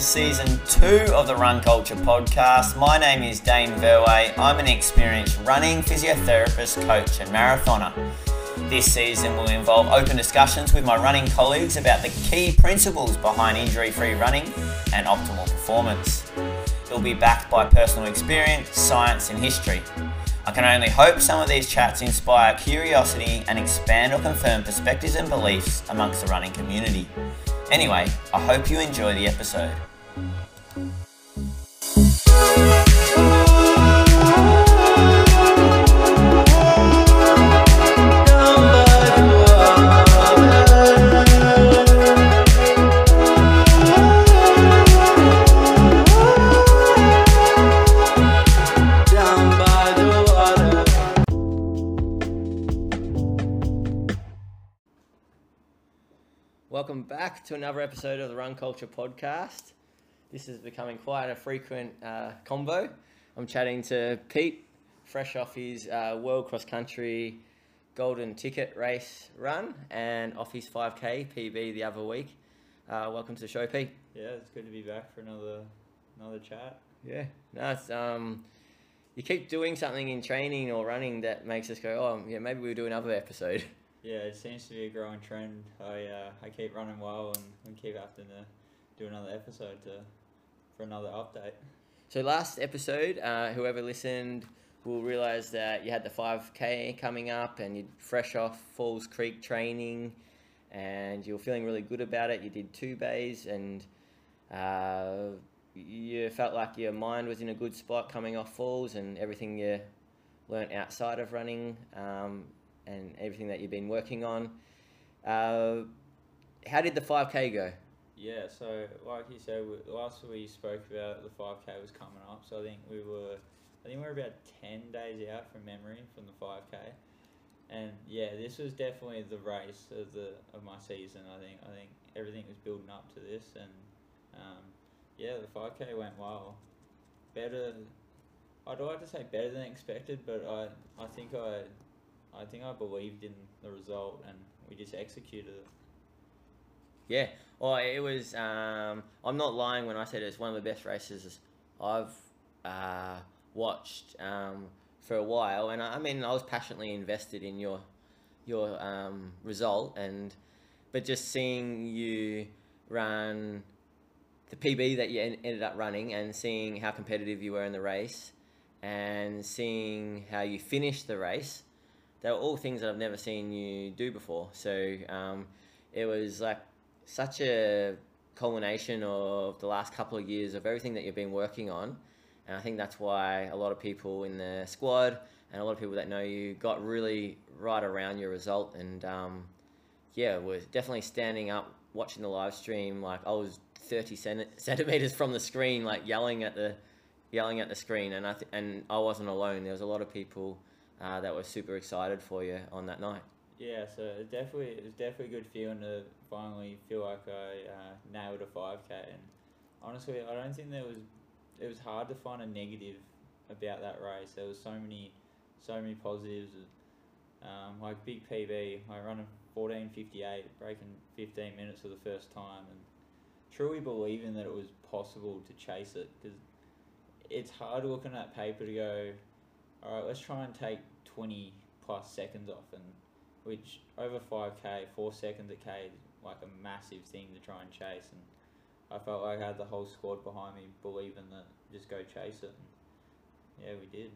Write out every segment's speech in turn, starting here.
to season two of the Run Culture podcast. My name is Dane Verway. I'm an experienced running physiotherapist, coach, and marathoner. This season will involve open discussions with my running colleagues about the key principles behind injury free running and optimal performance. It will be backed by personal experience, science, and history. I can only hope some of these chats inspire curiosity and expand or confirm perspectives and beliefs amongst the running community. Anyway, I hope you enjoy the episode. Welcome back to another episode of the Run Culture podcast. This is becoming quite a frequent uh, combo. I'm chatting to Pete, fresh off his uh, World Cross Country Golden Ticket Race run and off his 5K PB the other week. Uh, welcome to the show, Pete. Yeah, it's good to be back for another another chat. Yeah, no, it's, um, you keep doing something in training or running that makes us go, oh, yeah, maybe we'll do another episode. Yeah, it seems to be a growing trend. I uh, I keep running well and we keep having to do another episode to for another update. So last episode, uh, whoever listened will realise that you had the 5K coming up and you're fresh off Falls Creek training and you're feeling really good about it. You did two bays and uh, you felt like your mind was in a good spot coming off Falls and everything you learnt outside of running um, and everything that you've been working on. Uh, how did the 5K go? Yeah, so like you said, we, last we spoke about the five k was coming up. So I think we were, I think we were about ten days out from memory from the five k, and yeah, this was definitely the race of the of my season. I think I think everything was building up to this, and um, yeah, the five k went well, better. I'd like to say better than expected, but I I think I, I think I believed in the result, and we just executed it. Yeah, well, it was. Um, I'm not lying when I said it's one of the best races I've uh, watched um, for a while, and I, I mean, I was passionately invested in your your um, result, and but just seeing you run the PB that you en- ended up running, and seeing how competitive you were in the race, and seeing how you finished the race, they were all things that I've never seen you do before. So um, it was like such a culmination of the last couple of years of everything that you've been working on. And I think that's why a lot of people in the squad and a lot of people that know you got really right around your result. And um, yeah, was definitely standing up, watching the live stream. Like I was 30 centi- centimeters from the screen, like yelling at the yelling at the screen. And I th- and I wasn't alone. There was a lot of people uh, that were super excited for you on that night. Yeah, so it definitely it was definitely a good feeling to finally feel like I uh, nailed a five k. And honestly, I don't think there was it was hard to find a negative about that race. There was so many so many positives. Um, like big PB, I running fourteen fifty eight, breaking fifteen minutes for the first time, and truly believing that it was possible to chase it because it's hard looking at that paper to go, all right, let's try and take twenty plus seconds off and which over 5k, four seconds at k like a massive thing to try and chase. And I felt like I had the whole squad behind me believing that just go chase it. And yeah, we did.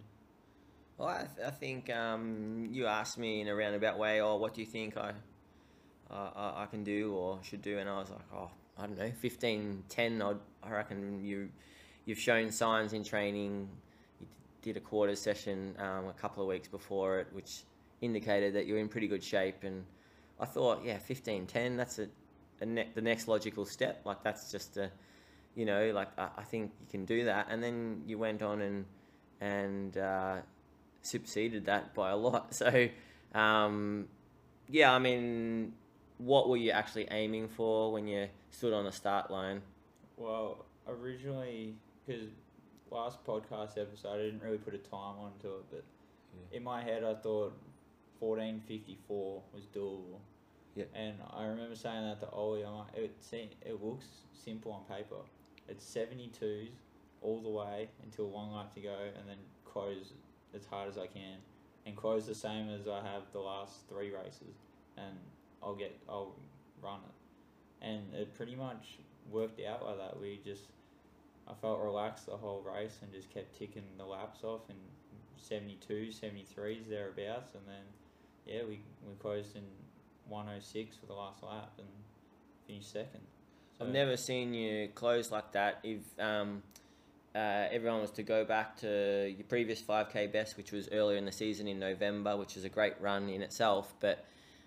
Well, I, th- I think um, you asked me in a roundabout way, oh, what do you think I, uh, I I can do or should do? And I was like, oh, I don't know, 15, 10, I'd, I reckon you, you've shown signs in training. You did a quarter session um, a couple of weeks before it, which indicated that you're in pretty good shape. And I thought, yeah, 15, 10, that's a, a ne- the next logical step. Like, that's just a, you know, like, I, I think you can do that. And then you went on and, and, uh, superseded that by a lot. So, um, yeah, I mean, what were you actually aiming for when you stood on the start line? Well, originally, because last podcast episode, I didn't really put a time onto it, but Yeah. In my head, I thought fourteen fifty four was doable. Yeah. And I remember saying that to Ollie. I'm like, it se- it looks simple on paper. It's seventy twos all the way until one lap to go, and then close as hard as I can, and close the same as I have the last three races, and I'll get I'll run it, and it pretty much worked out like that. We just I felt relaxed the whole race and just kept ticking the laps off and 72, 73s thereabouts, and then yeah, we we closed in 106 for the last lap and finished second. I've never seen you close like that. If um, uh, everyone was to go back to your previous 5k best, which was earlier in the season in November, which is a great run in itself, but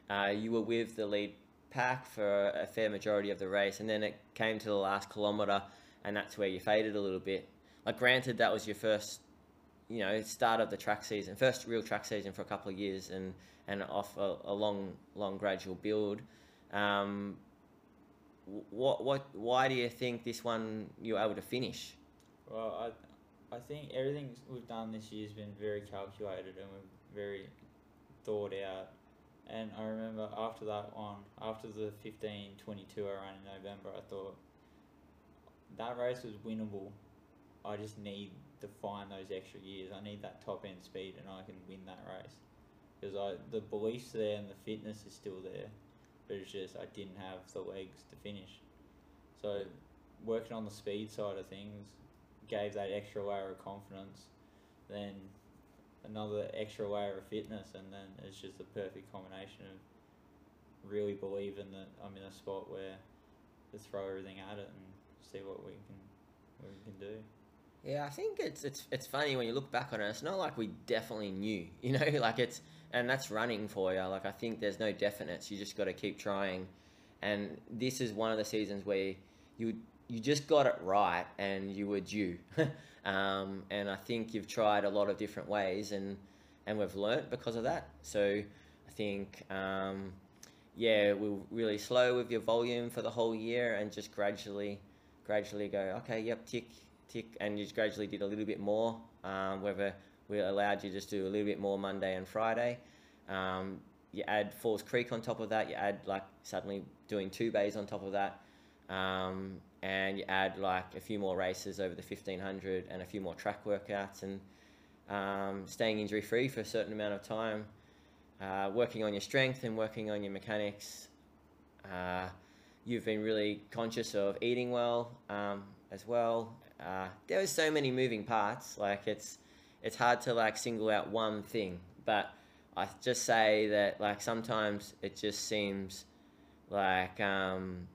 uh, you were with the lead pack for a fair majority of the race, and then it came to the last kilometre, and that's where you faded a little bit. Like, granted, that was your first, you know, start of the track season, first real track season for a couple of years, and and off a, a long, long gradual build. Um, what what why do you think this one you were able to finish? Well, I, I think everything we've done this year has been very calculated and we're very thought out. And I remember after that one, after the 15 22 I ran in November, I thought that race was winnable. I just need to find those extra years. I need that top end speed and I can win that race. Because I the belief's there and the fitness is still there, but it's just I didn't have the legs to finish. So working on the speed side of things gave that extra layer of confidence, then another extra layer of fitness, and then it's just a perfect combination of really believing that I'm in a spot where to throw everything at it and see what we can what we can do. Yeah, I think it's it's it's funny when you look back on it. It's not like we definitely knew, you know, like it's and that's running for you. Like I think there's no definites. You just got to keep trying, and this is one of the seasons where you you just got it right and you were due. um, and I think you've tried a lot of different ways and and we've learnt because of that. So I think um, yeah, we were really slow with your volume for the whole year and just gradually gradually go okay, yep, tick tick, and you gradually did a little bit more. Um, whether we allowed you just to do a little bit more Monday and Friday. Um, you add Falls Creek on top of that. You add like suddenly doing two bays on top of that. Um, and you add like a few more races over the 1500 and a few more track workouts and um, staying injury free for a certain amount of time, uh, working on your strength and working on your mechanics. Uh, you've been really conscious of eating well um, as well. Uh, there was so many moving parts. Like it's it's hard to like single out one thing, but I just say that like sometimes it just seems like um,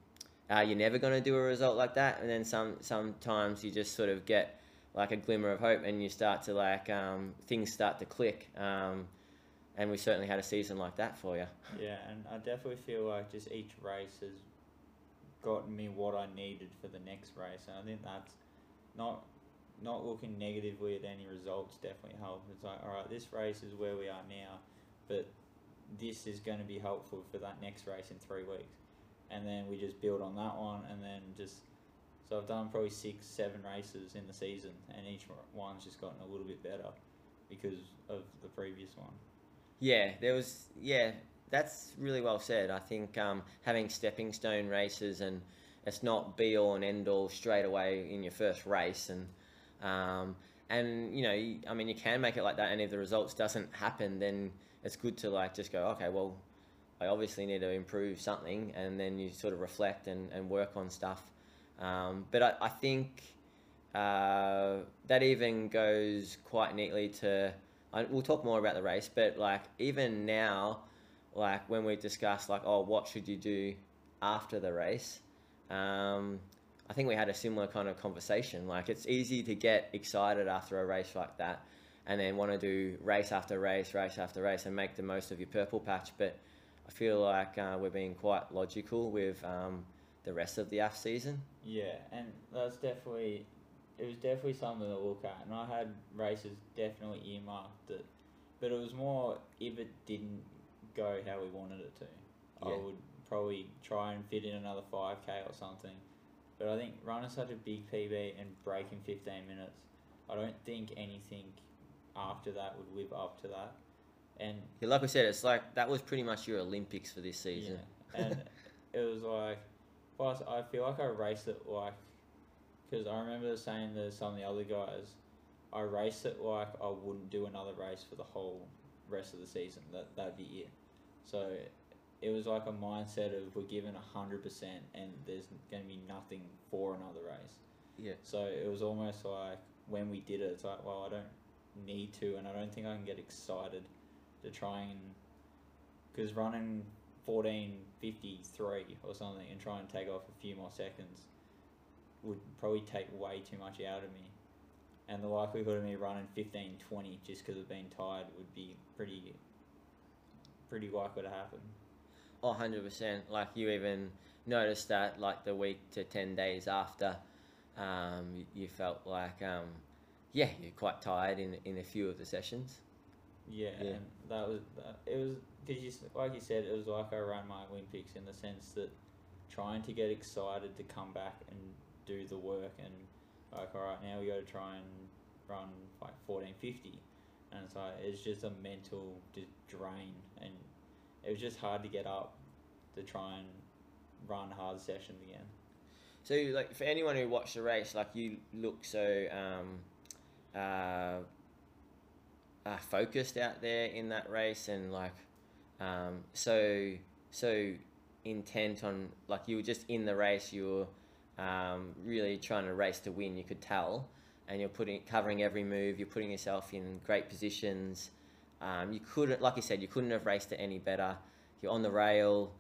uh, you're never going to do a result like that, and then some sometimes you just sort of get like a glimmer of hope, and you start to like um, things start to click. Um, and we certainly had a season like that for you. Yeah, and I definitely feel like just each race has gotten me what I needed for the next race, and I think that's not not looking negatively at any results definitely helps. It's like, all right, this race is where we are now, but this is going to be helpful for that next race in three weeks, and then we just build on that one, and then just so I've done probably six, seven races in the season, and each one's just gotten a little bit better because of the previous one. Yeah, there was. Yeah, that's really well said. I think um, having stepping stone races and it's not be all and end all straight away in your first race, and um, and you know, I mean, you can make it like that, and if the results doesn't happen, then it's good to like just go, okay, well, I obviously need to improve something, and then you sort of reflect and, and work on stuff. Um, but I, I think uh, that even goes quite neatly to. I, we'll talk more about the race, but like even now, like when we discuss like, oh, what should you do after the race? Um, I think we had a similar kind of conversation. Like it's easy to get excited after a race like that, and then want to do race after race, race after race, and make the most of your purple patch. But I feel like uh, we're being quite logical with um, the rest of the off season. Yeah, and that's definitely it was definitely something to look at, and I had races definitely earmarked that, but it was more if it didn't go how we wanted it to, I would probably try and fit in another five k or something. But I think running such a big PB and breaking fifteen minutes, I don't think anything after that would live up to that, and Yeah, like we said, it's like that was pretty much your Olympics for this season. Yeah, and it was like, plus I feel like I raced it like, because I remember saying to some of the other guys, I raced it like I wouldn't do another race for the whole rest of the season. That that'd be it. So it was like a mindset of we're given hundred percent and there's going to be nothing for another race. Yeah. So it was almost like when we did it, it's like, well, I don't need to, and I don't think I can get excited to try and because running fourteen fifty three or something and try and take off a few more seconds would probably take way too much out of me. And the likelihood of me running fifteen twenty just because of being tired would be pretty, pretty likely to happen. Oh, 100%. Like you even noticed that like the week to 10 days after, um, you, felt like, um, yeah, you're quite tired in, in a few of the sessions. Yeah, Yeah. and that was that, it was because you like you said it was like I ran my Olympics in the sense that trying to get excited to come back and do the work and like all right now we got to try and run like fourteen fifty, and it's like it's just a mental just drain it was just hard to get up to try and run hard sessions again. So, like, for anyone who watched the race, like, you look so um, uh, uh, focused out there in that race, and like, um, so so intent on like you were just in the race. You were um, really trying to race to win. You could tell, and you're putting covering every move. You're putting yourself in great positions. Um, you couldn't, like you said, you couldn't have raced it any better. You're on the rail.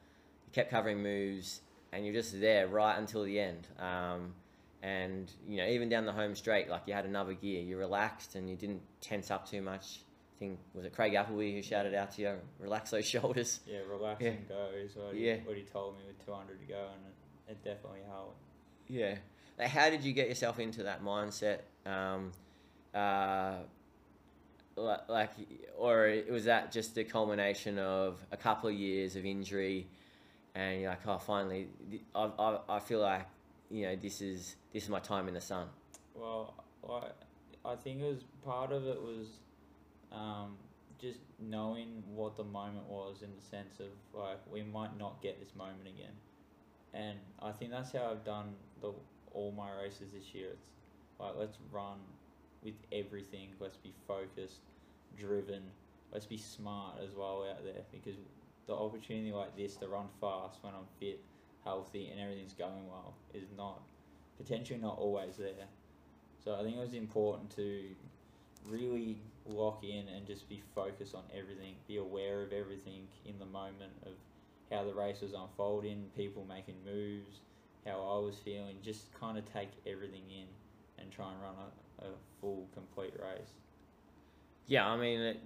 You kept covering moves and you're just there right until the end. Um, and you know, even down the home straight, like you had another gear, you relaxed and you didn't tense up too much. I think was it Craig Appleby who shouted out to you, "Relax those shoulders." Yeah, relax Yeah. and go is what he, Yeah. what he told me with two hundred to go, and it, it definitely helped. Yeah. How did you get yourself into that mindset? Um, uh, like, or was that just a culmination of a couple of years of injury, and you're like, oh, finally, I, I, I feel like, you know, this is this is my time in the sun. Well, I, I think it was part of it was um, just knowing what the moment was in the sense of like we might not get this moment again, and I think that's how I've done the all my races this year. It's like let's run with everything. Let's be focused, driven. Let's be smart as well out there because the opportunity like this to run fast when I'm fit, healthy, and everything's going well is not potentially not always there. So I think it was important to really lock in and just be focused on everything, be aware of everything in the moment of how the race was unfolding, people making moves, how I was feeling, just kind of take everything in and try and run a, a full, complete race. Yeah, I mean, it,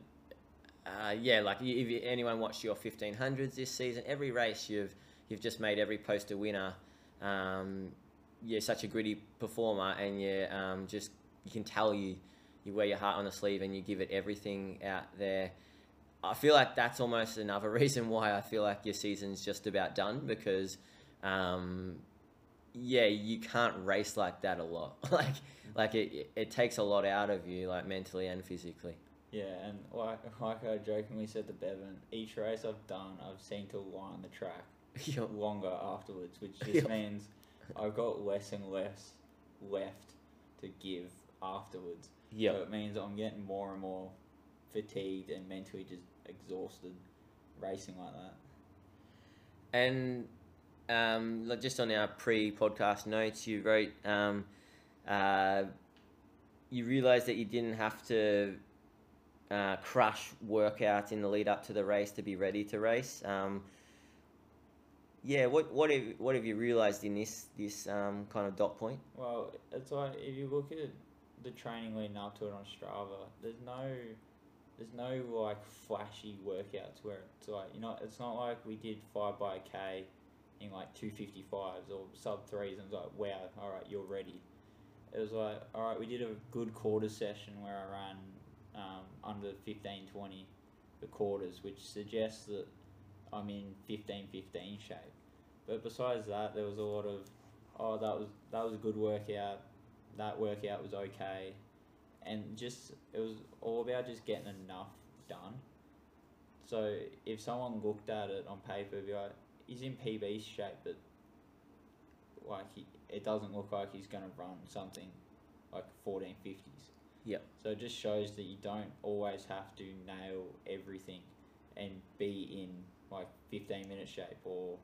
uh, yeah, like if anyone watched your 1500s this season, every race you've you've just made every poster winner. Um, you're such a gritty performer, and you um, just you can tell you you wear your heart on the sleeve and you give it everything out there. I feel like that's almost another reason why I feel like your season's just about done because, um, yeah, you can't race like that a lot. like, like it, it, takes a lot out of you, like mentally and physically. Yeah, and like like I jokingly said to Bevan, each race I've done, I've seen to line the track Yup. longer afterwards, which just Yep. means I've got less and less left to give afterwards. Yeah. So it means I'm getting more and more fatigued and mentally just exhausted racing like that. And um, like, just on our pre-podcast notes, you wrote um, uh, you realised that you didn't have to uh, crush workouts in the lead up to the race to be ready to race. Um, yeah, what what have what have you realised in this this um, kind of dot point? Well, it's like if you look at the training leading up to it on Strava, there's no there's no like flashy workouts where it's like you know it's not like we did five by k in like two fifty fives or sub threes and was like wow all right you're ready. It was like all right we did a good quarter session where I ran um, under fifteen twenty the quarters, which suggests that I'm in fifteen fifteen shape. But besides that, there was a lot of oh that was that was a good workout that workout was okay and just it was all about just getting enough done. So if someone looked at it on paper, be like he's in PB shape, but like he, it doesn't look like he's gonna run something like fourteen fifties. Yep. So it just shows that you don't always have to nail everything and be in like fifteen minute shape or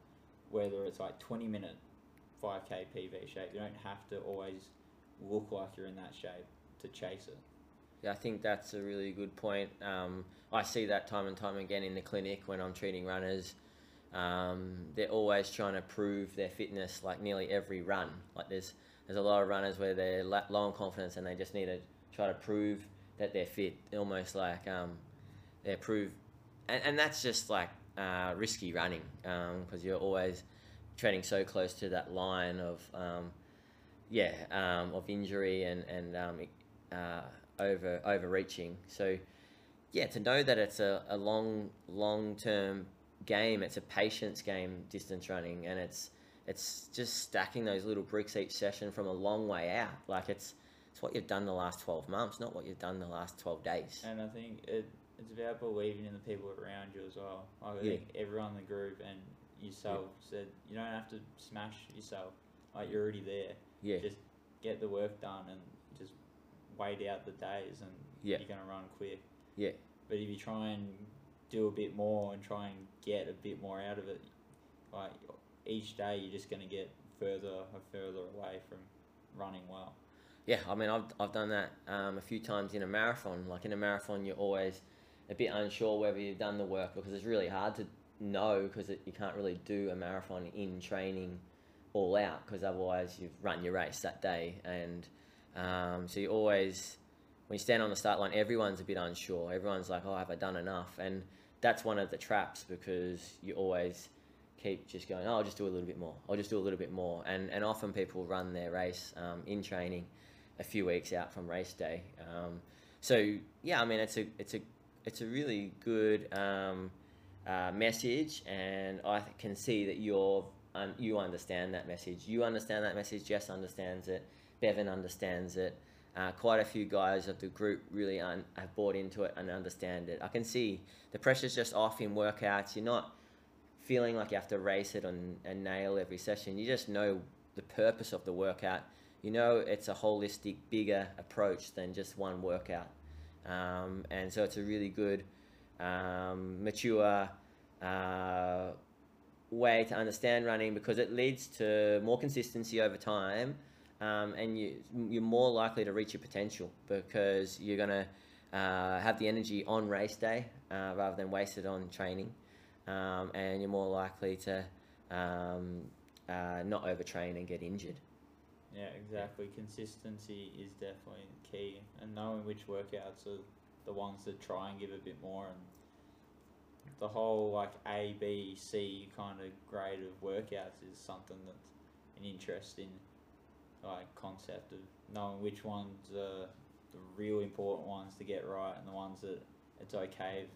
whether it's like twenty minute five K PB shape. You don't have to always look like you're in that shape to chase it. Yeah, I think that's a really good point. Um, I see that time and time again in the clinic when I'm treating runners. Um, they're always trying to prove their fitness, like nearly every run. Like there's there's a lot of runners where they're low on confidence and they just need to try to prove that they're fit, almost like um, they prove, and, and that's just like uh, risky running because you're always treading so close to that line of um, yeah um, of injury and and um, uh, over overreaching. So yeah, to know that it's a, a long long term game, it's a patience game, distance running, and it's it's just stacking those little bricks each session from a long way out. Like it's it's what you've done the last twelve months, not what you've done the last twelve days. And I think it it's about believing in the people around you as well. Like I Yeah. think everyone in the group and yourself said you don't have to smash yourself. Like you're already there. Yeah, Just get the work done and just wait out the days and Yeah. you're gonna run quick. Yeah. But if you try and do a bit more and try and get a bit more out of it, like each day you're just gonna get further and further away from running well. Yeah, I mean, I've, I've done that um, a few times in a marathon. Like in a marathon, you're always a bit unsure whether you've done the work because it's really hard to know because you can't really do a marathon in training all out because otherwise you've run your race that day. And um, so you always, when you stand on the start line, everyone's a bit unsure. Everyone's like, oh, have I done enough? And that's one of the traps because you always keep just going, oh, I'll just do a little bit more. I'll just do a little bit more. And, and often people run their race um, in training a few weeks out from race day. Um, so yeah, I mean it's a it's a it's a really good um, uh, message, and I can see that you're you understand that message. You understand that message. Jess understands it. Bevan understands it. Uh, quite a few guys of the group really un- have bought into it and understand it. I can see the pressure's just off in workouts. You're not feeling like you have to race it and, and nail every session. You just know the purpose of the workout you know it's a holistic, bigger approach than just one workout. Um, and so it's a really good, um, mature uh, way to understand running because it leads to more consistency over time. Um, and you, you're more likely to reach your potential because you're going to uh, have the energy on race day uh, rather than wasted on training. Um, and you're more likely to um, uh, not overtrain and get injured. Yeah, exactly. Consistency is definitely key, and knowing which workouts are the ones that try and give a bit more, and the whole like A, B, C kind of grade of workouts is something that's an interesting like concept of knowing which ones are the real important ones to get right, and the ones that it's okay if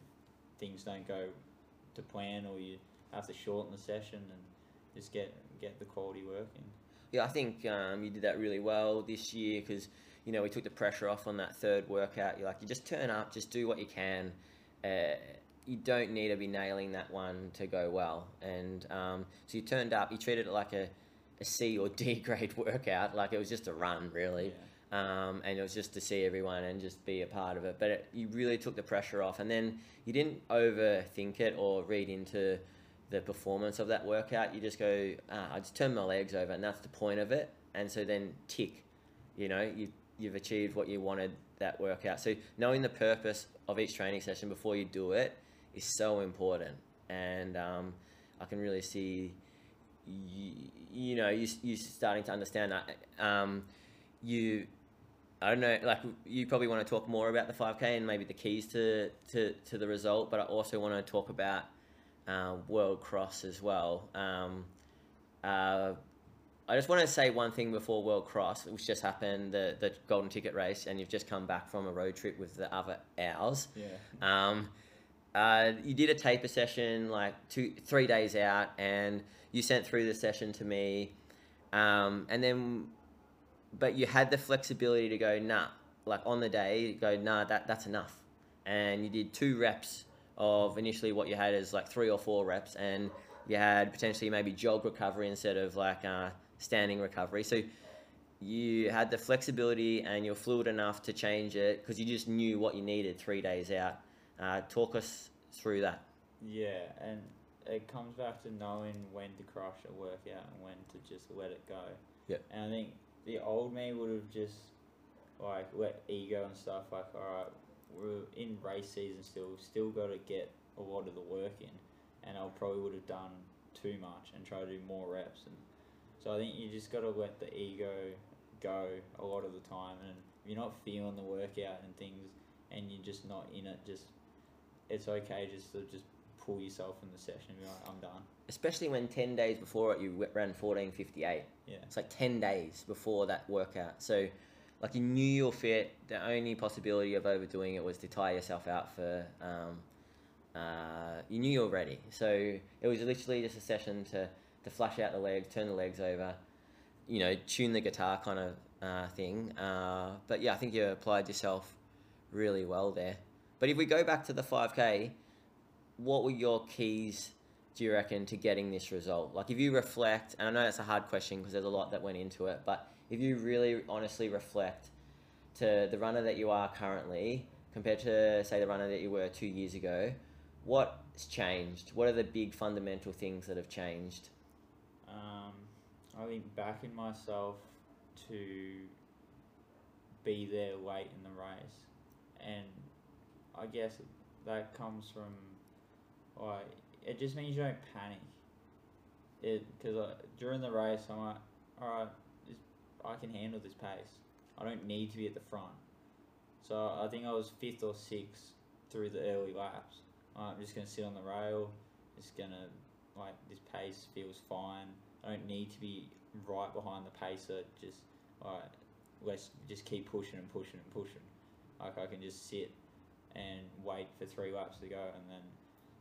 things don't go to plan or you have to shorten the session and just get get the quality working. Yeah, I think um, you did that really well this year because you know we took the pressure off on that third workout. You're like, you just turn up, just do what you can. Uh, you don't need to be nailing that one to go well. And um, so you turned up. You treated it like a, a C or D grade workout, like it was just a run, really. Um, and it was just to see everyone and just be a part of it. But it, you really took the pressure off, and then you didn't overthink it or read into the performance of that workout. You just go, ah, I just turn my legs over, and that's the point of it. And so then tick, you know, you you've achieved what you wanted that workout. So knowing the purpose of each training session before you do it is so important, and um, I can really see, you, you know, you you're starting to understand that. Um, you I don't know, like you probably want to talk more about the 5K and maybe the keys to, to, to the result, but I also want to talk about uh, World Cross as well. Um, uh, I just want to say one thing before World Cross, which just happened, the, the golden ticket race, and you've just come back from a road trip with the other hours. Yeah. Um, uh, you did a taper session like two, three days out, and you sent through the session to me, um, and then, but you had the flexibility to go, nah, like on the day, go, nah, that that's enough, and you did two reps of initially what you had is like three or four reps, and you had potentially maybe jog recovery instead of like uh, standing recovery. So you had the flexibility and you're fluid enough to change it because you just knew what you needed three days out. Uh, talk us through that. Yeah, and it comes back to knowing when to crush a workout and when to just let it go. Yeah. And I think the old me would have just like let ego and stuff like, all right, we're in race season still, still got to get a lot of the work in, and I probably would have done too much and try to do more reps. And so I think you just got to let the ego go a lot of the time, and if you're not feeling the workout and things, and you're just not in it, just it's okay just to just pull yourself in the session and be like, I'm done. Especially when 10 days before it you ran 14.58. Yeah. It's like 10 days before that workout. So, like, you knew you were fit. The only possibility of overdoing it was to tire yourself out for. Um, uh, you knew you were ready. So, it was literally just a session to, to flush out the legs, turn the legs over, you know, tune the guitar kind of uh, thing. Uh, but yeah, I think you applied yourself really well there. But if we go back to the 5K, what were your keys do you reckon to getting this result? Like, if you reflect, and I know that's a hard question because there's a lot that went into it, but if you really honestly reflect to the runner that you are currently compared to, say, the runner that you were two years ago, what's changed? What are the big fundamental things that have changed? Um, I think backing myself to be there late in the race, and I guess that comes from like it just means you don't panic. It because uh, during the race I'm like, all right, I can handle this pace. I don't need to be at the front. So I think I was fifth or sixth through the early laps. I'm just gonna sit on the rail. Just gonna like this pace feels fine. I don't need to be right behind the pacer. Just like let's just keep pushing and pushing and pushing. Like I can just sit and wait for three laps to go, and then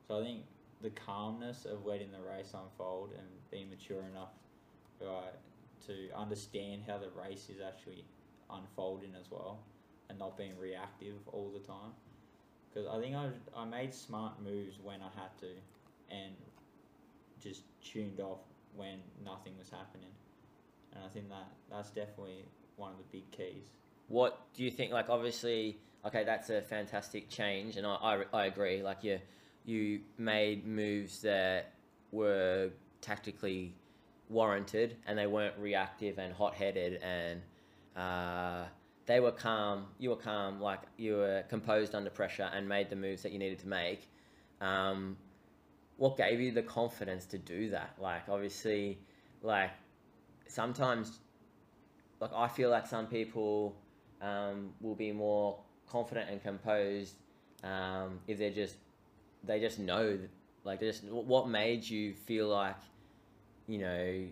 so I think the calmness of letting the race unfold and being mature enough right, to understand how the race is actually unfolding as well, and not being reactive all the time. Because I think I I made smart moves when I had to, and just tuned off when nothing was happening. And I think that that's definitely one of the big keys. What do you think? Like, obviously, okay, that's a fantastic change, and I, I, I agree. Like, you, you made moves that were tactically warranted, and they weren't reactive and hot headed, and uh, they were calm. You were calm, like you were composed under pressure, and made the moves that you needed to make. Um, what gave you the confidence to do that? Like, obviously, like sometimes, like I feel like some people um, will be more confident and composed um, if they're just they just know like just what made you feel like you know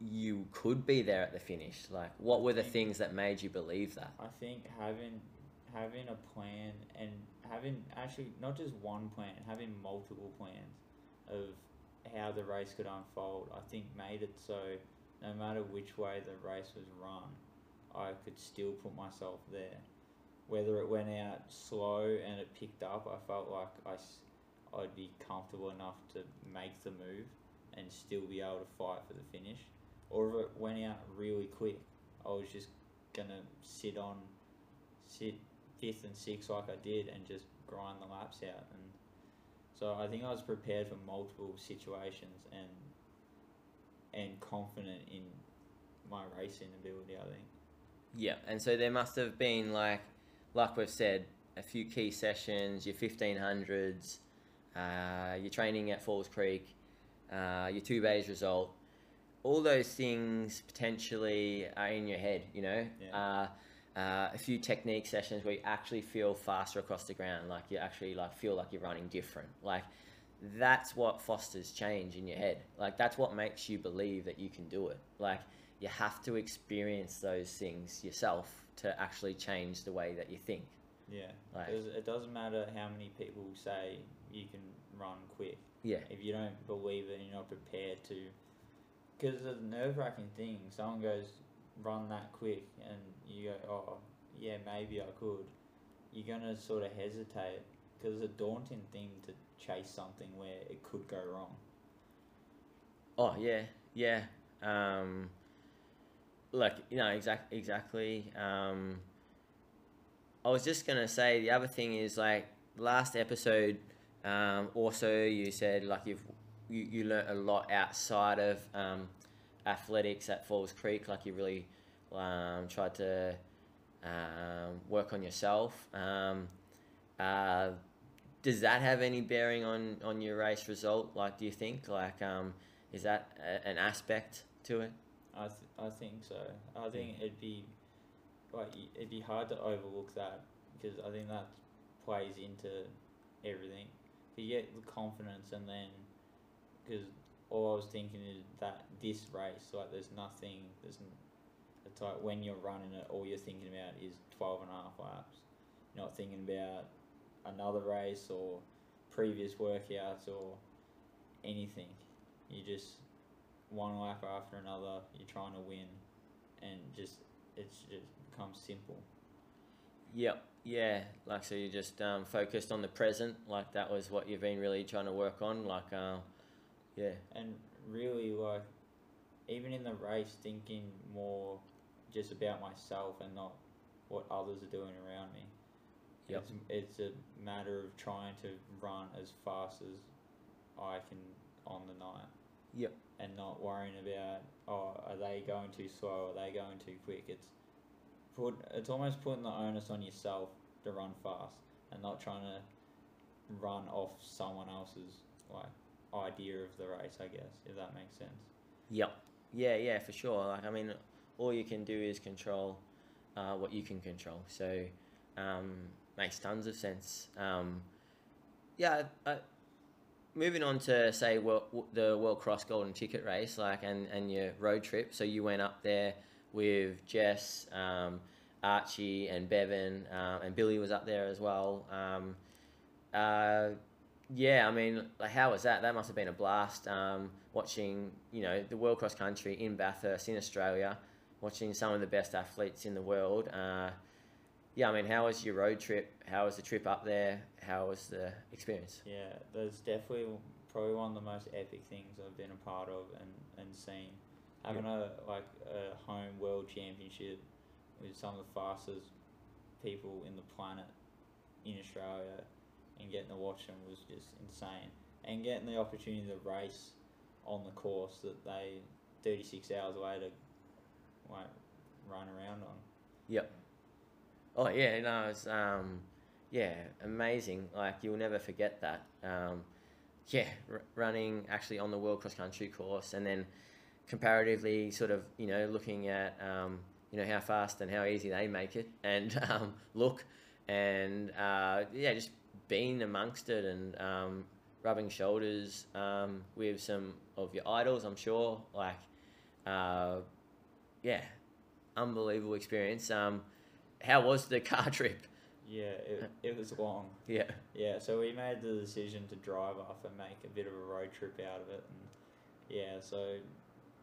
you could be there at the finish like what were the things that made you believe that I think having having a plan and having actually not just one plan, having multiple plans of how the race could unfold, I think made it so no matter which way the race was run, I could still put myself there. Whether it went out slow and it picked up, I felt like I, I'd be comfortable enough to make the move and still be able to fight for the finish. Or if it went out really quick, I was just gonna sit on, sit fifth and sixth like I did and just grind the laps out. And so I think I was prepared for multiple situations and and confident in my racing ability. I think. Yeah, and so there must have been like, like we've said, a few key sessions, your fifteen hundreds, uh, your training at Falls Creek, uh, your two bays result. All those things potentially are in your head, you know. Yeah. Uh, uh, a few technique sessions where you actually feel faster across the ground, like you actually like feel like you're running different. Like that's what fosters change in your head. Like that's what makes you believe that you can do it. Like you have to experience those things yourself to actually change the way that you think. Yeah. Like- it doesn't matter how many people say you can run quick. Yeah. If you don't believe it and you're not prepared to, because it's a nerve wracking thing. Someone goes run that quick and you go, oh, yeah, maybe I could, you're gonna sort of hesitate because it's a daunting thing to chase something where it could go wrong. Oh yeah, yeah. Um, like you know, exact exactly. Um, I was just gonna say the other thing is like last episode. Um, also, you said like you've you, you learnt a lot outside of um, athletics at Falls Creek. Like you really um, tried to um, work on yourself. Um, uh, does that have any bearing on, on your race result? Like, do you think like um, is that a, an aspect to it? I th- I think so. I hmm. think it'd be like it'd be hard to overlook that because I think that plays into everything. You get the confidence, and then because all I was thinking is that this race, like, there's nothing. There's n- it's like when you're running it, all you're thinking about is 12 and a half laps. You're not thinking about another race or previous workouts or anything. You just one lap after another, you're trying to win, and just it's just becomes simple. Yep. Yeah. Like so, you just um, focused on the present. Like that was what you've been really trying to work on. Like, uh, yeah. And really, like, even in the race, thinking more just about myself and not what others are doing around me. Yep. It's, it's a matter of trying to run as fast as I can on the night. Yep. And not worrying about, oh, are they going too slow? Are they going too quick? It's put. It's almost putting the onus on yourself to run fast and not trying to run off someone else's like idea of the race. I guess if that makes sense. Yep. Yeah, yeah, for sure. Like, I mean, all you can do is control uh, what you can control. So, um, makes tons of sense. Um, yeah, I, moving on to say well, the World Cross Golden Ticket race, like, and, and your road trip. So you went up there with Jess, um, Archie, and Bevan, um, and Billy was up there as well. Um, uh, yeah, I mean, like, how was that? That must have been a blast. Um, watching, you know, the World Cross Country in Bathurst in Australia, watching some of the best athletes in the world. Uh, yeah, I mean, how was your road trip? How was the trip up there? How was the experience? Yeah, that's definitely probably one of the most epic things I've been a part of and, and seen. Having a like a home world championship with some of the fastest people in the planet in Australia and getting to watch them was just insane. And getting the opportunity to race on the course that they thirty six hours later like run around on. Yep. Oh yeah, no, it's um, yeah, amazing. Like you'll never forget that. Um, yeah, r- running actually on the World Cross Country course, and then comparatively, sort of, you know, looking at um, you know how fast and how easy they make it, and um, look, and uh, yeah, just being amongst it and um, rubbing shoulders um, with some of your idols, I'm sure. Like, uh, yeah, unbelievable experience. Um, how was the car trip? Yeah, it, it was long. Yeah. Yeah, so we made the decision to drive off and make a bit of a road trip out of it, and yeah, so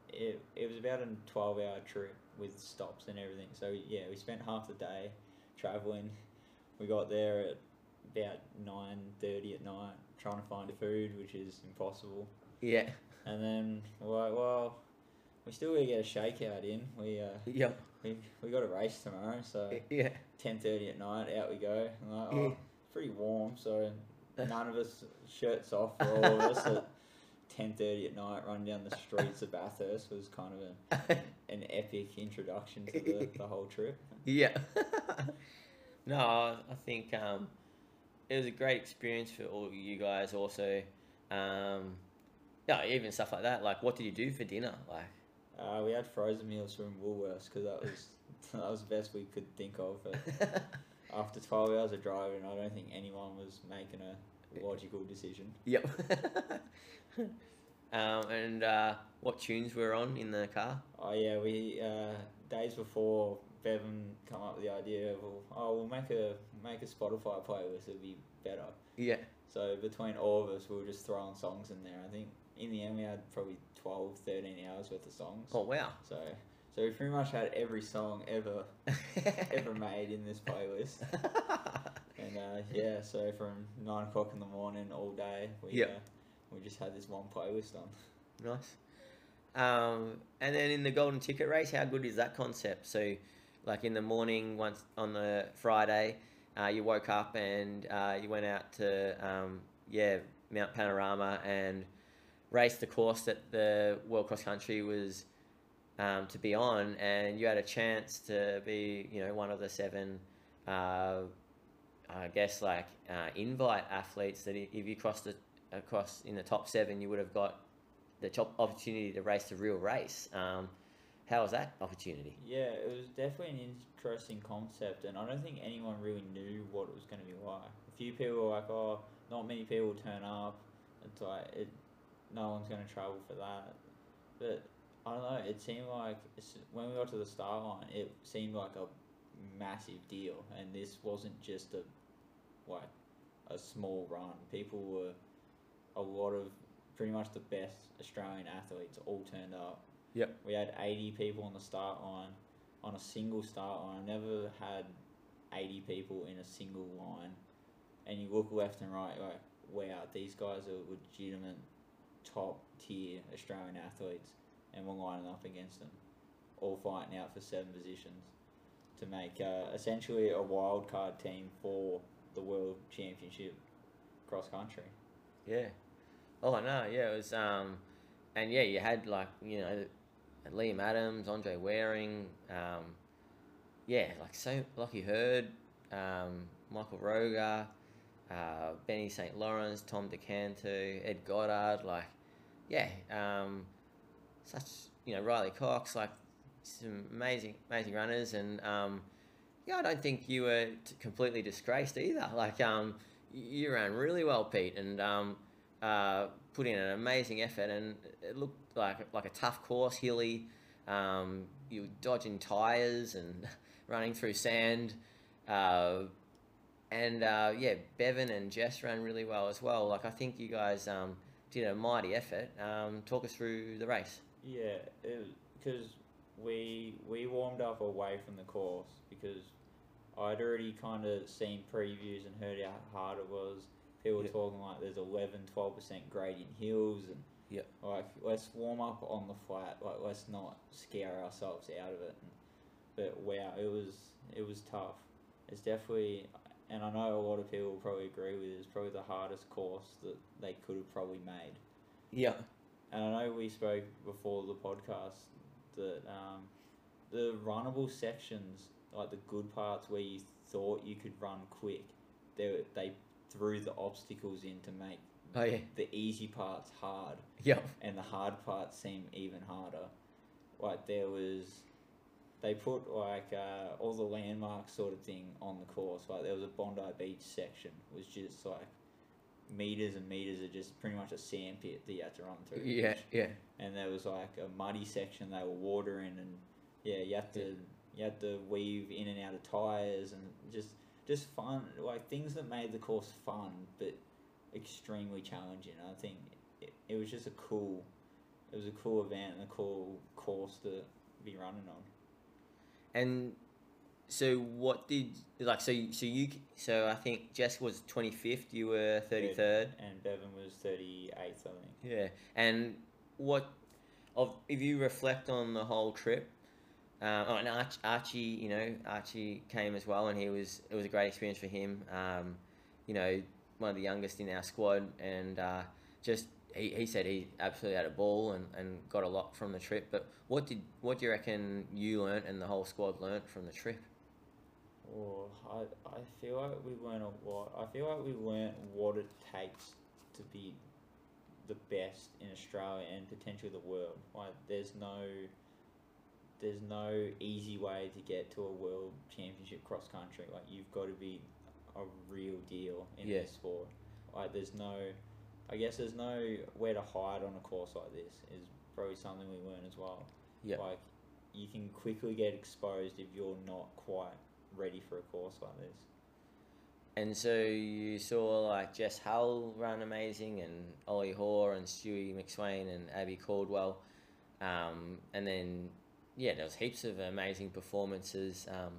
it it was about a twelve hour trip with stops and everything. So yeah, we spent half the day traveling. We got there at about nine thirty at night, trying to find food, which is impossible. Yeah. And then we're like, well, we still gotta get a shakeout in. We uh, Yep. we, we got a race tomorrow, so Yeah. ten thirty at night, out we go. Like, Yeah. oh, pretty warm, so none of us shirts off for all of us at ten thirty at night, running down the streets of Bathurst was kind of a, an epic introduction to the, the whole trip. yeah. no, I I think um, it was a great experience for all you guys. Also, um, yeah, even stuff like that. Like, what did you do for dinner? Like, Uh, we had frozen meals from Woolworths because that was that was the best we could think of. But after twelve hours of driving, I don't think anyone was making a logical decision. yep. um, and uh, what tunes were on in the car? Oh yeah, we uh, days before Bevan come up with the idea of oh we'll make a make a Spotify playlist. It'll be better. Yeah. So between all of us, we were just throwing songs in there. I think in the end we had probably 12, 13 hours worth of songs. Oh wow. So So we pretty much had every song ever ever made in this playlist. And uh, yeah, so from nine o'clock in the morning all day, we Yep. uh, we just had this one playlist on. Nice. Um, and then in the golden ticket race, how good is that concept? So, like in the morning, once on the Friday, uh, you woke up and uh, you went out to um, yeah Mount Panorama and raced the course that the World Cross Country was um, to be on, and you had a chance to be you know one of the seven. Uh, I guess like uh, invite athletes that if you crossed the across in the top seven, you would have got the top opportunity to race the real race. Um, how was that opportunity? Yeah, it was definitely an interesting concept, and I don't think anyone really knew what it was going to be like. A few people were like, "Oh, not many people turn up." It's like it, no one's going to travel for that. But I don't know. It seemed like when we got to the start line, it seemed like a massive deal, and this wasn't just a like a small run. People were a lot of pretty much the best Australian athletes all turned up. Yep. We had 80 people on the start line, on a single start line. I never had 80 people in a single line. And you look left and right, like, wow, these guys are legitimate top tier Australian athletes, and we're lining up against them, all fighting out for seven positions to make uh, essentially a wild card team for the World Championship cross country. Yeah. Oh no, yeah, it was um, and yeah, you had like you know, Liam Adams, Andre Waring, um, yeah, like so Lockie Hurd, um, Michael Roeger, uh, Benny St Lawrence, Tom DeCanto, Ed Goddard, like yeah, um, such you know Riley Cox, like some amazing amazing runners, and um, yeah, I don't think you were completely disgraced either. Like um, you ran really well, Pete, and um, uh, put in an amazing effort, and it looked like like a tough course, hilly. Um, you were dodging tires and running through sand, uh, and uh, yeah, Bevan and Jess ran really well as well. Like I think you guys um, did a mighty effort. Um, talk us through the race. Yeah, because we we warmed up away from the course because I'd already kind of seen previews and heard how hard it was. People Yeah. talking like there's 11, 12 percent gradient hills and Yeah. like let's warm up on the flat. Like let's not scare ourselves out of it. And, but wow, it was it was tough. It's definitely, and I know a lot of people will probably agree with. it, It's probably the hardest course that they could have probably made. Yeah. And I know we spoke before the podcast that um, the runnable sections, like the good parts where you thought you could run quick, they they threw the obstacles in to make Oh yeah. the easy parts hard, Yeah. and the hard parts seem even harder. Like there was, they put like uh, all the landmarks sort of thing on the course. Like there was a Bondi Beach section, was just like meters and meters of just pretty much a sand pit that you had to run through. Yeah. Yeah. and there was like a muddy section they were watering and yeah you had to you had to weave in and out of tires and just just fun like things that made the course fun but extremely challenging i think it, it was just a cool it was a cool event and a cool course to be running on And so what did like so so you so I think Jess was twenty fifth, you were thirty third. and bevan was 38th i think Yeah. And what of if you reflect on the whole trip, um, oh, and Arch, Archie, you know, Archie came as well, and he was it was a great experience for him. Um, you know, one of the youngest in our squad, and uh, just he, he said he absolutely had a ball and, and got a lot from the trip. But what did what do you reckon you learnt and the whole squad learnt from the trip? Oh, I, I feel like we learned a lot. I feel like we learnt what it takes to be the best in Australia and potentially the world. Like, there's no, there's no easy way to get to a world championship cross country. Like, you've got to be a real deal in Yeah. this sport. Like, there's no, I guess there's no where to hide on a course like this. Is probably something we learn as well. Yeah. Like, you can quickly get exposed if you're not quite ready for a course like this. And so you saw like Jess Hull run amazing, and Ollie Hoare and Stewie McSweyn and Abbey Caldwell, um, and then yeah, there was heaps of amazing performances. Um,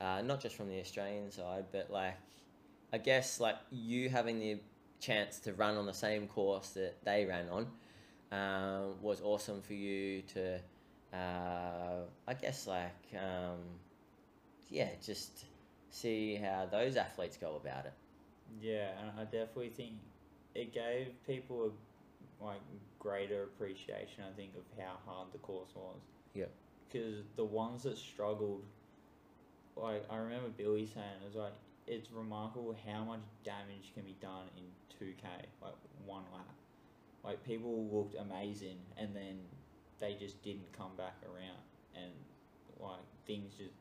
uh, not just from the Australian side, but like I guess like you having the chance to run on the same course that they ran on um, was awesome for you to. Uh, I guess like um, yeah, just see how those athletes go about it. Yeah, and I definitely think it gave people a like greater appreciation. I think of how hard the course was. Yeah. Because the ones that struggled, like I remember Billy saying, it was like it's remarkable how much damage can be done in two k, like one lap. Like people looked amazing, and then they just didn't come back around, and like things just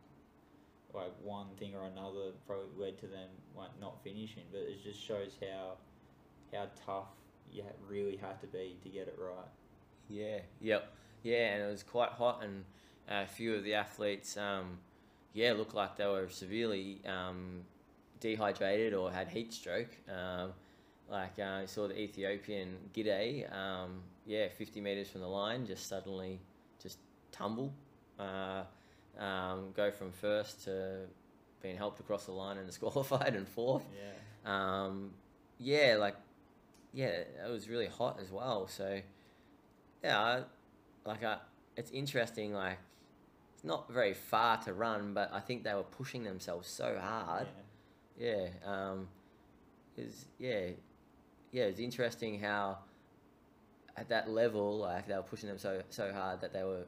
like one thing or another probably led to them like not finishing. But it just shows how how tough you really had to be to get it right. Yeah, yep, yeah, and it was quite hot, and a few of the athletes, um, yeah, looked like they were severely um, dehydrated or had heat stroke. Um, like uh, I saw the Ethiopian Gide, um, yeah, fifty meters from the line, just suddenly just tumble, uh, um, go from first to being helped across the line and disqualified and fourth. Yeah. Um, yeah, like, yeah, it was really hot as well. So, yeah, I, like, I, it's interesting. Like, it's not very far to run, but I think they were pushing themselves so hard. yeah. Yeah, um, is yeah, yeah. It's interesting how at that level, like, they were pushing them so so hard that they were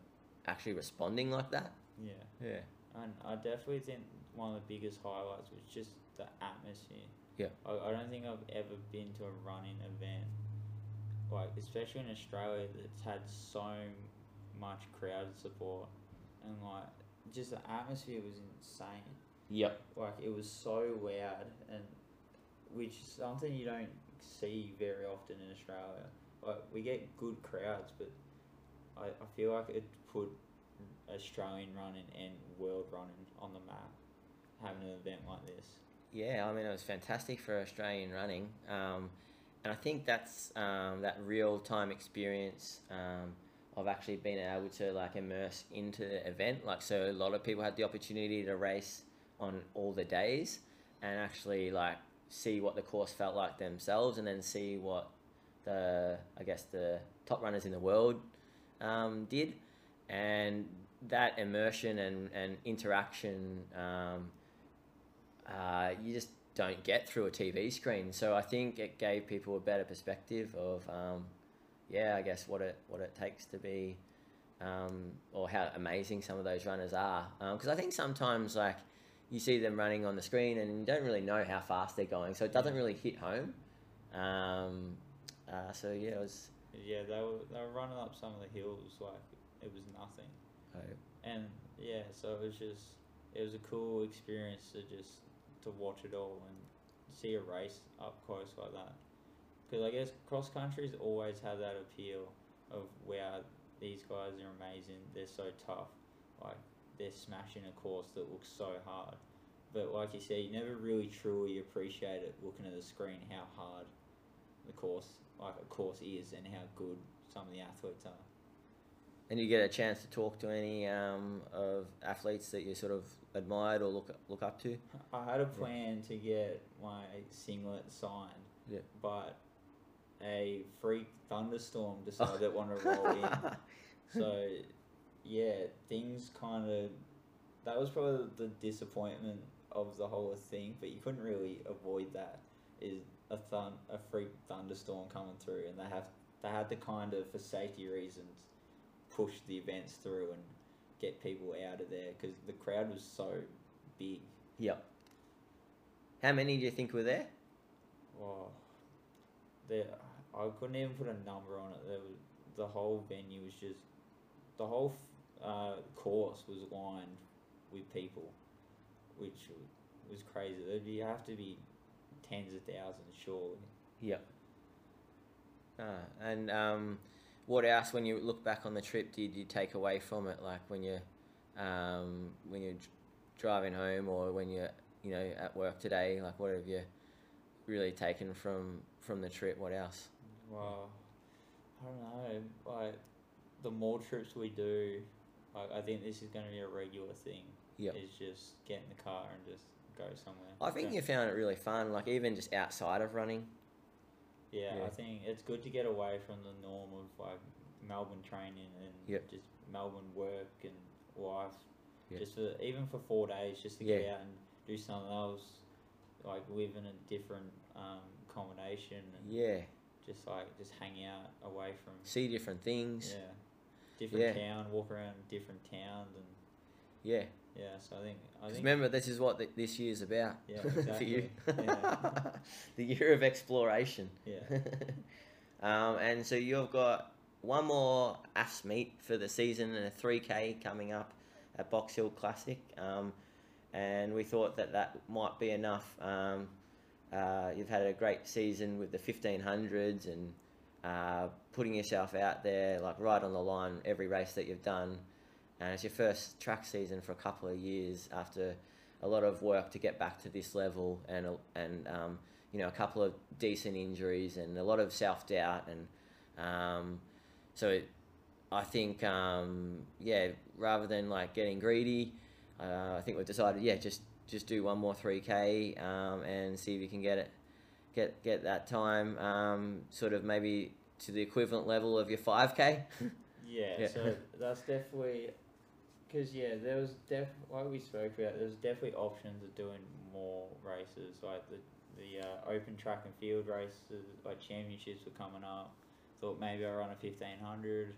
actually responding like that. Yeah. Yeah, And I definitely think one of the biggest highlights was just the atmosphere. Yeah. I, I don't think I've ever been to a running event, like especially in Australia, that's had so much crowd support, and like just the atmosphere was insane. yep, Like it was so loud, and which is something you don't see very often in Australia. Like we get good crowds, but I, I feel like it put Australian running and world running on the map. Having an event like this. Yeah, I mean, it was fantastic for Australian running. Um, and I think that's um, that real time experience um, of actually being able to like immerse into the event. Like, so a lot of people had the opportunity to race on all the days and actually like see what the course felt like themselves and then see what the, I guess, the top runners in the world um, did. And that immersion and, and interaction um, uh, you just don't get through a TV screen. So I think it gave people a better perspective of, um, yeah, I guess what it what it takes to be, um, or how amazing some of those runners are. Because I think sometimes like you see them running on the screen and you don't really know how fast they're going, so it doesn't really hit home. Um, uh, so yeah, it was. Yeah, they were they were running up some of the hills like it was nothing, Uh, and yeah, so it was just it was a cool experience to just to watch it all and see a race up close like that. Because I guess cross country's always had that appeal of wow, these guys are amazing. They're so tough, like they're smashing a course that looks so hard. But like you said, you never really truly appreciate it looking at the screen how hard the course like a course is and how good some of the athletes are. and you get a chance to talk to any um, of athletes that you sort of admired or look look up to. I had a plan to get my singlet signed, Yeah. but a freak thunderstorm decided it wanted to roll in. So, yeah, things kind of. That was probably the disappointment of the whole thing, but you couldn't really avoid that. Is a thun a freak thunderstorm coming through, and they have they had to kind of for safety reasons push the events through and get people out of there because the crowd was so big. Yep. How many do you think were there? Wow. There, I couldn't even put a number on it. There was the whole venue was just the whole uh, course was lined with people, which was crazy. There'd be have to be tens of thousands, surely. Yep. Ah, and um, what else, when you look back on the trip, did you take away from it? Like when you're um, when you're driving home, or when you're you know at work today. Like what have you really taken from from the trip? What else? Well, I don't know. Like the more trips we do, Like I think this is going to be a regular thing. Yep. Is just get in the car and just go somewhere. I think you found it really fun, like even just outside of running. Yeah, Yeah. I think it's good to get away from the norm of like Melbourne training and Yep. just Melbourne work and life. Yeah. Just for even for four days, just to Yeah. get out and do something else, like live in a different um, combination and Yeah, just like just hang out away from see different things. yeah different Yeah. town, walk around different towns and Yeah. yeah. So I think I think remember, this is what th- this year's about Yeah, for you. exactly. Yeah. the year of exploration. yeah um, and so you've got one more AFS meet for the season and a 3K coming up at Box Hill Classic. Um, and we thought that that might be enough. Um, uh, you've had a great season with the 1500s and uh, putting yourself out there, like right on the line, every race that you've done. And it's your first track season for a couple of years after a lot of work to get back to this level and and um, you know a couple of decent injuries and a lot of self doubt and um, so I think um, yeah rather than like getting greedy, uh, I think we've decided yeah just just do one more three k um, and see if you can get it get get that time um, sort of maybe to the equivalent level of your five k. Yeah, Yeah. so that's definitely because yeah, there was def like we spoke about. There's definitely options of doing more races, like the the uh, open track and field races, like championships were coming up. Thought maybe I run a fifteen hundred,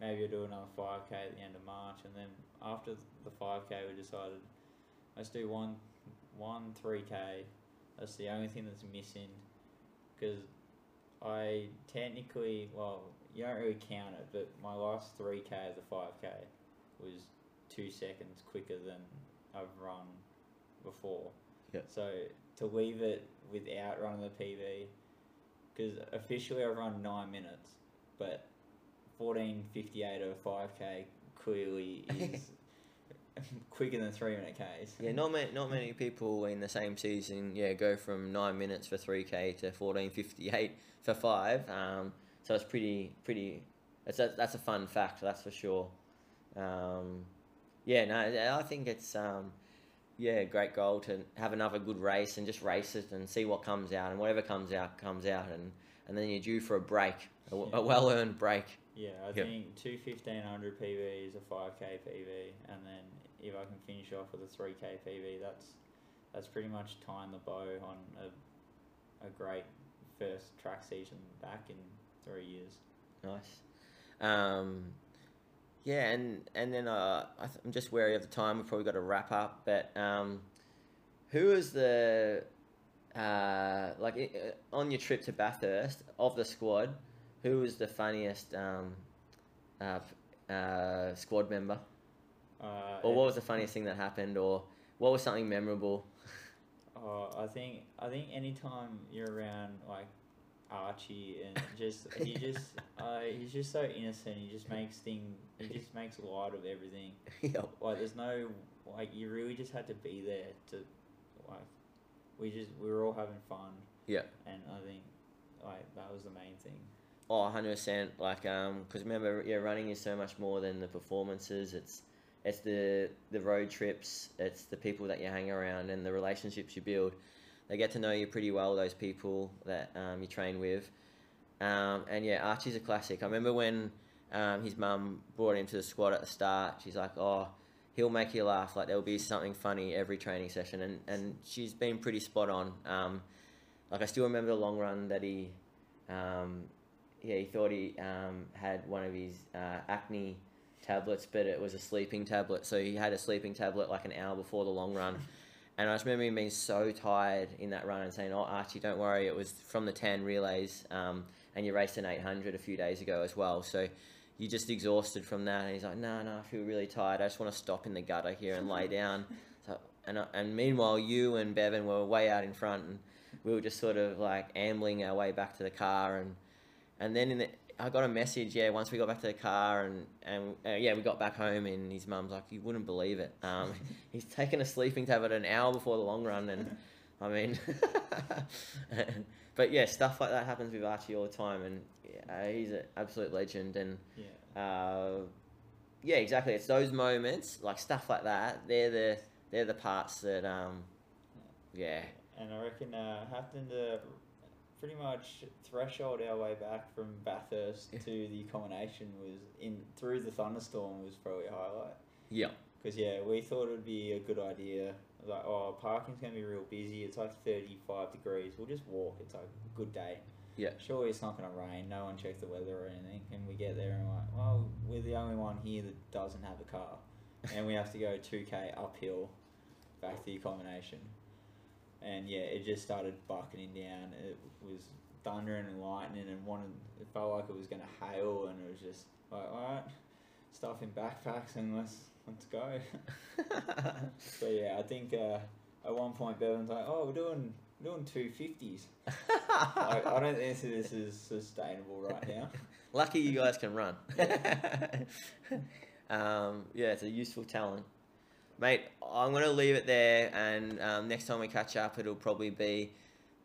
maybe i'll do another five k at the end of March, and then after the five k, we decided let's do one one three k. That's the only thing that's missing, because I technically, well, you don't really count it, but my last 3k of the 5k was two seconds quicker than I've run before. Yep. So to leave it without running the PB, because officially I've run nine minutes, but 14.58 of a 5k clearly is quicker than three minute Ks. Yeah, not many, not many people in the same season, yeah, go from nine minutes for three k to fourteen fifty eight for five. Um, so it's pretty, pretty. It's a, that's a fun fact, that's for sure. Um, yeah, no, I think it's um, yeah, great goal to have another good race and just race it and see what comes out, and whatever comes out comes out, and and then you're due for a break, a, Yeah. a well earned break. Yeah, I Yep. think two fifteen hundred PB is a five k PB, and then if I can finish off with a three k PB, that's that's pretty much tying the bow on a a great first track season back in three years. Nice. Um, yeah, and and then uh, I I'm just wary of the time. We've probably got to wrap up. But um, who is the uh, like uh, on your trip to Bathurst of the squad? Who was the funniest um, uh, uh, squad member? Uh, Or what was the funniest thing that happened? Or what was something memorable? Uh, I think I think anytime you're around like Archie and just he just uh, he's just so innocent. He just makes thing. He just makes light of everything. yeah. like there's no like you really just had to be there to like we just we were all having fun Yeah. and i think like that was the main thing Oh, 100%. Like, um, because remember, yeah, running is so much more than the performances. It's it's the the road trips. It's the people that you hang around and the relationships you build. They get to know you pretty well. Those people that um, you train with. Um, and yeah, Archie's a classic. I remember when um, his mum brought him to the squad at the start. She's like, "Oh, he'll make you laugh. Like there'll be something funny every training session." And and she's been pretty spot on. Um, like I still remember the long run that he. Um, yeah, he thought he um, had one of his uh, acne tablets, but it was a sleeping tablet. So he had a sleeping tablet like an hour before the long run. And I just remember him being so tired in that run and saying, "Oh, Archie, don't worry. It was from the 10 relays, um, and you raced an 800 a few days ago as well. So you're just exhausted from that." And he's like, "No, no, I feel really tired. I just want to stop in the gutter here and lay down." So and I- and meanwhile, you and Bevan were way out in front, and we were just sort of like ambling our way back to the car and and then in the, I got a message, yeah, once we got back to the car and, and uh, yeah, we got back home and his mum's like, you wouldn't believe it. Um, he's taken a sleeping tablet an hour before the long run and I mean, but yeah, stuff like that happens with Archie all the time and yeah, he's an absolute legend and yeah uh, yeah, exactly. It's those moments, like stuff like that. They're the they're the parts that um, yeah, And I reckon uh, having to pretty much threshold our way back from Bathurst to the combination was in through the thunderstorm was probably a highlight. yeah, Because yeah, we thought it would be a good idea. Like, oh, parking's gonna be real busy. It's like thirty-five degrees. We'll just walk. It's like a good day. Yeah. Surely it's not gonna rain. No one checked the weather or anything. And we get there and we're like, well, we're the only one here that doesn't have a car, and we have to go two k uphill back to the combination. And yeah, it just started bucketing down. It was thundering and lightning, and one. It felt like it was gonna hail, and it was just like, all right, stuff in backpacks and let's let's go. So yeah, I think uh, at one point Bevan's like, "Oh, we're doing we're doing two fifties. I, I don't think this is sustainable right now. Lucky you guys can run. um, yeah, it's a useful talent. Mate, I'm going to leave it there, and um, next time we catch up, it'll probably be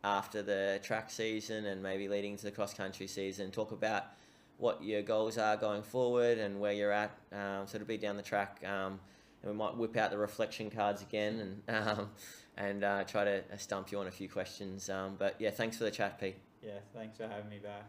after the track season and maybe leading to the cross country season. Talk about what your goals are going forward and where you're at. Um, so it'll be down the track, um, and we might whip out the reflection cards again and um, and uh, try to stump you on a few questions. Um, but yeah, thanks for the chat, Pete. Yeah, thanks for having me back.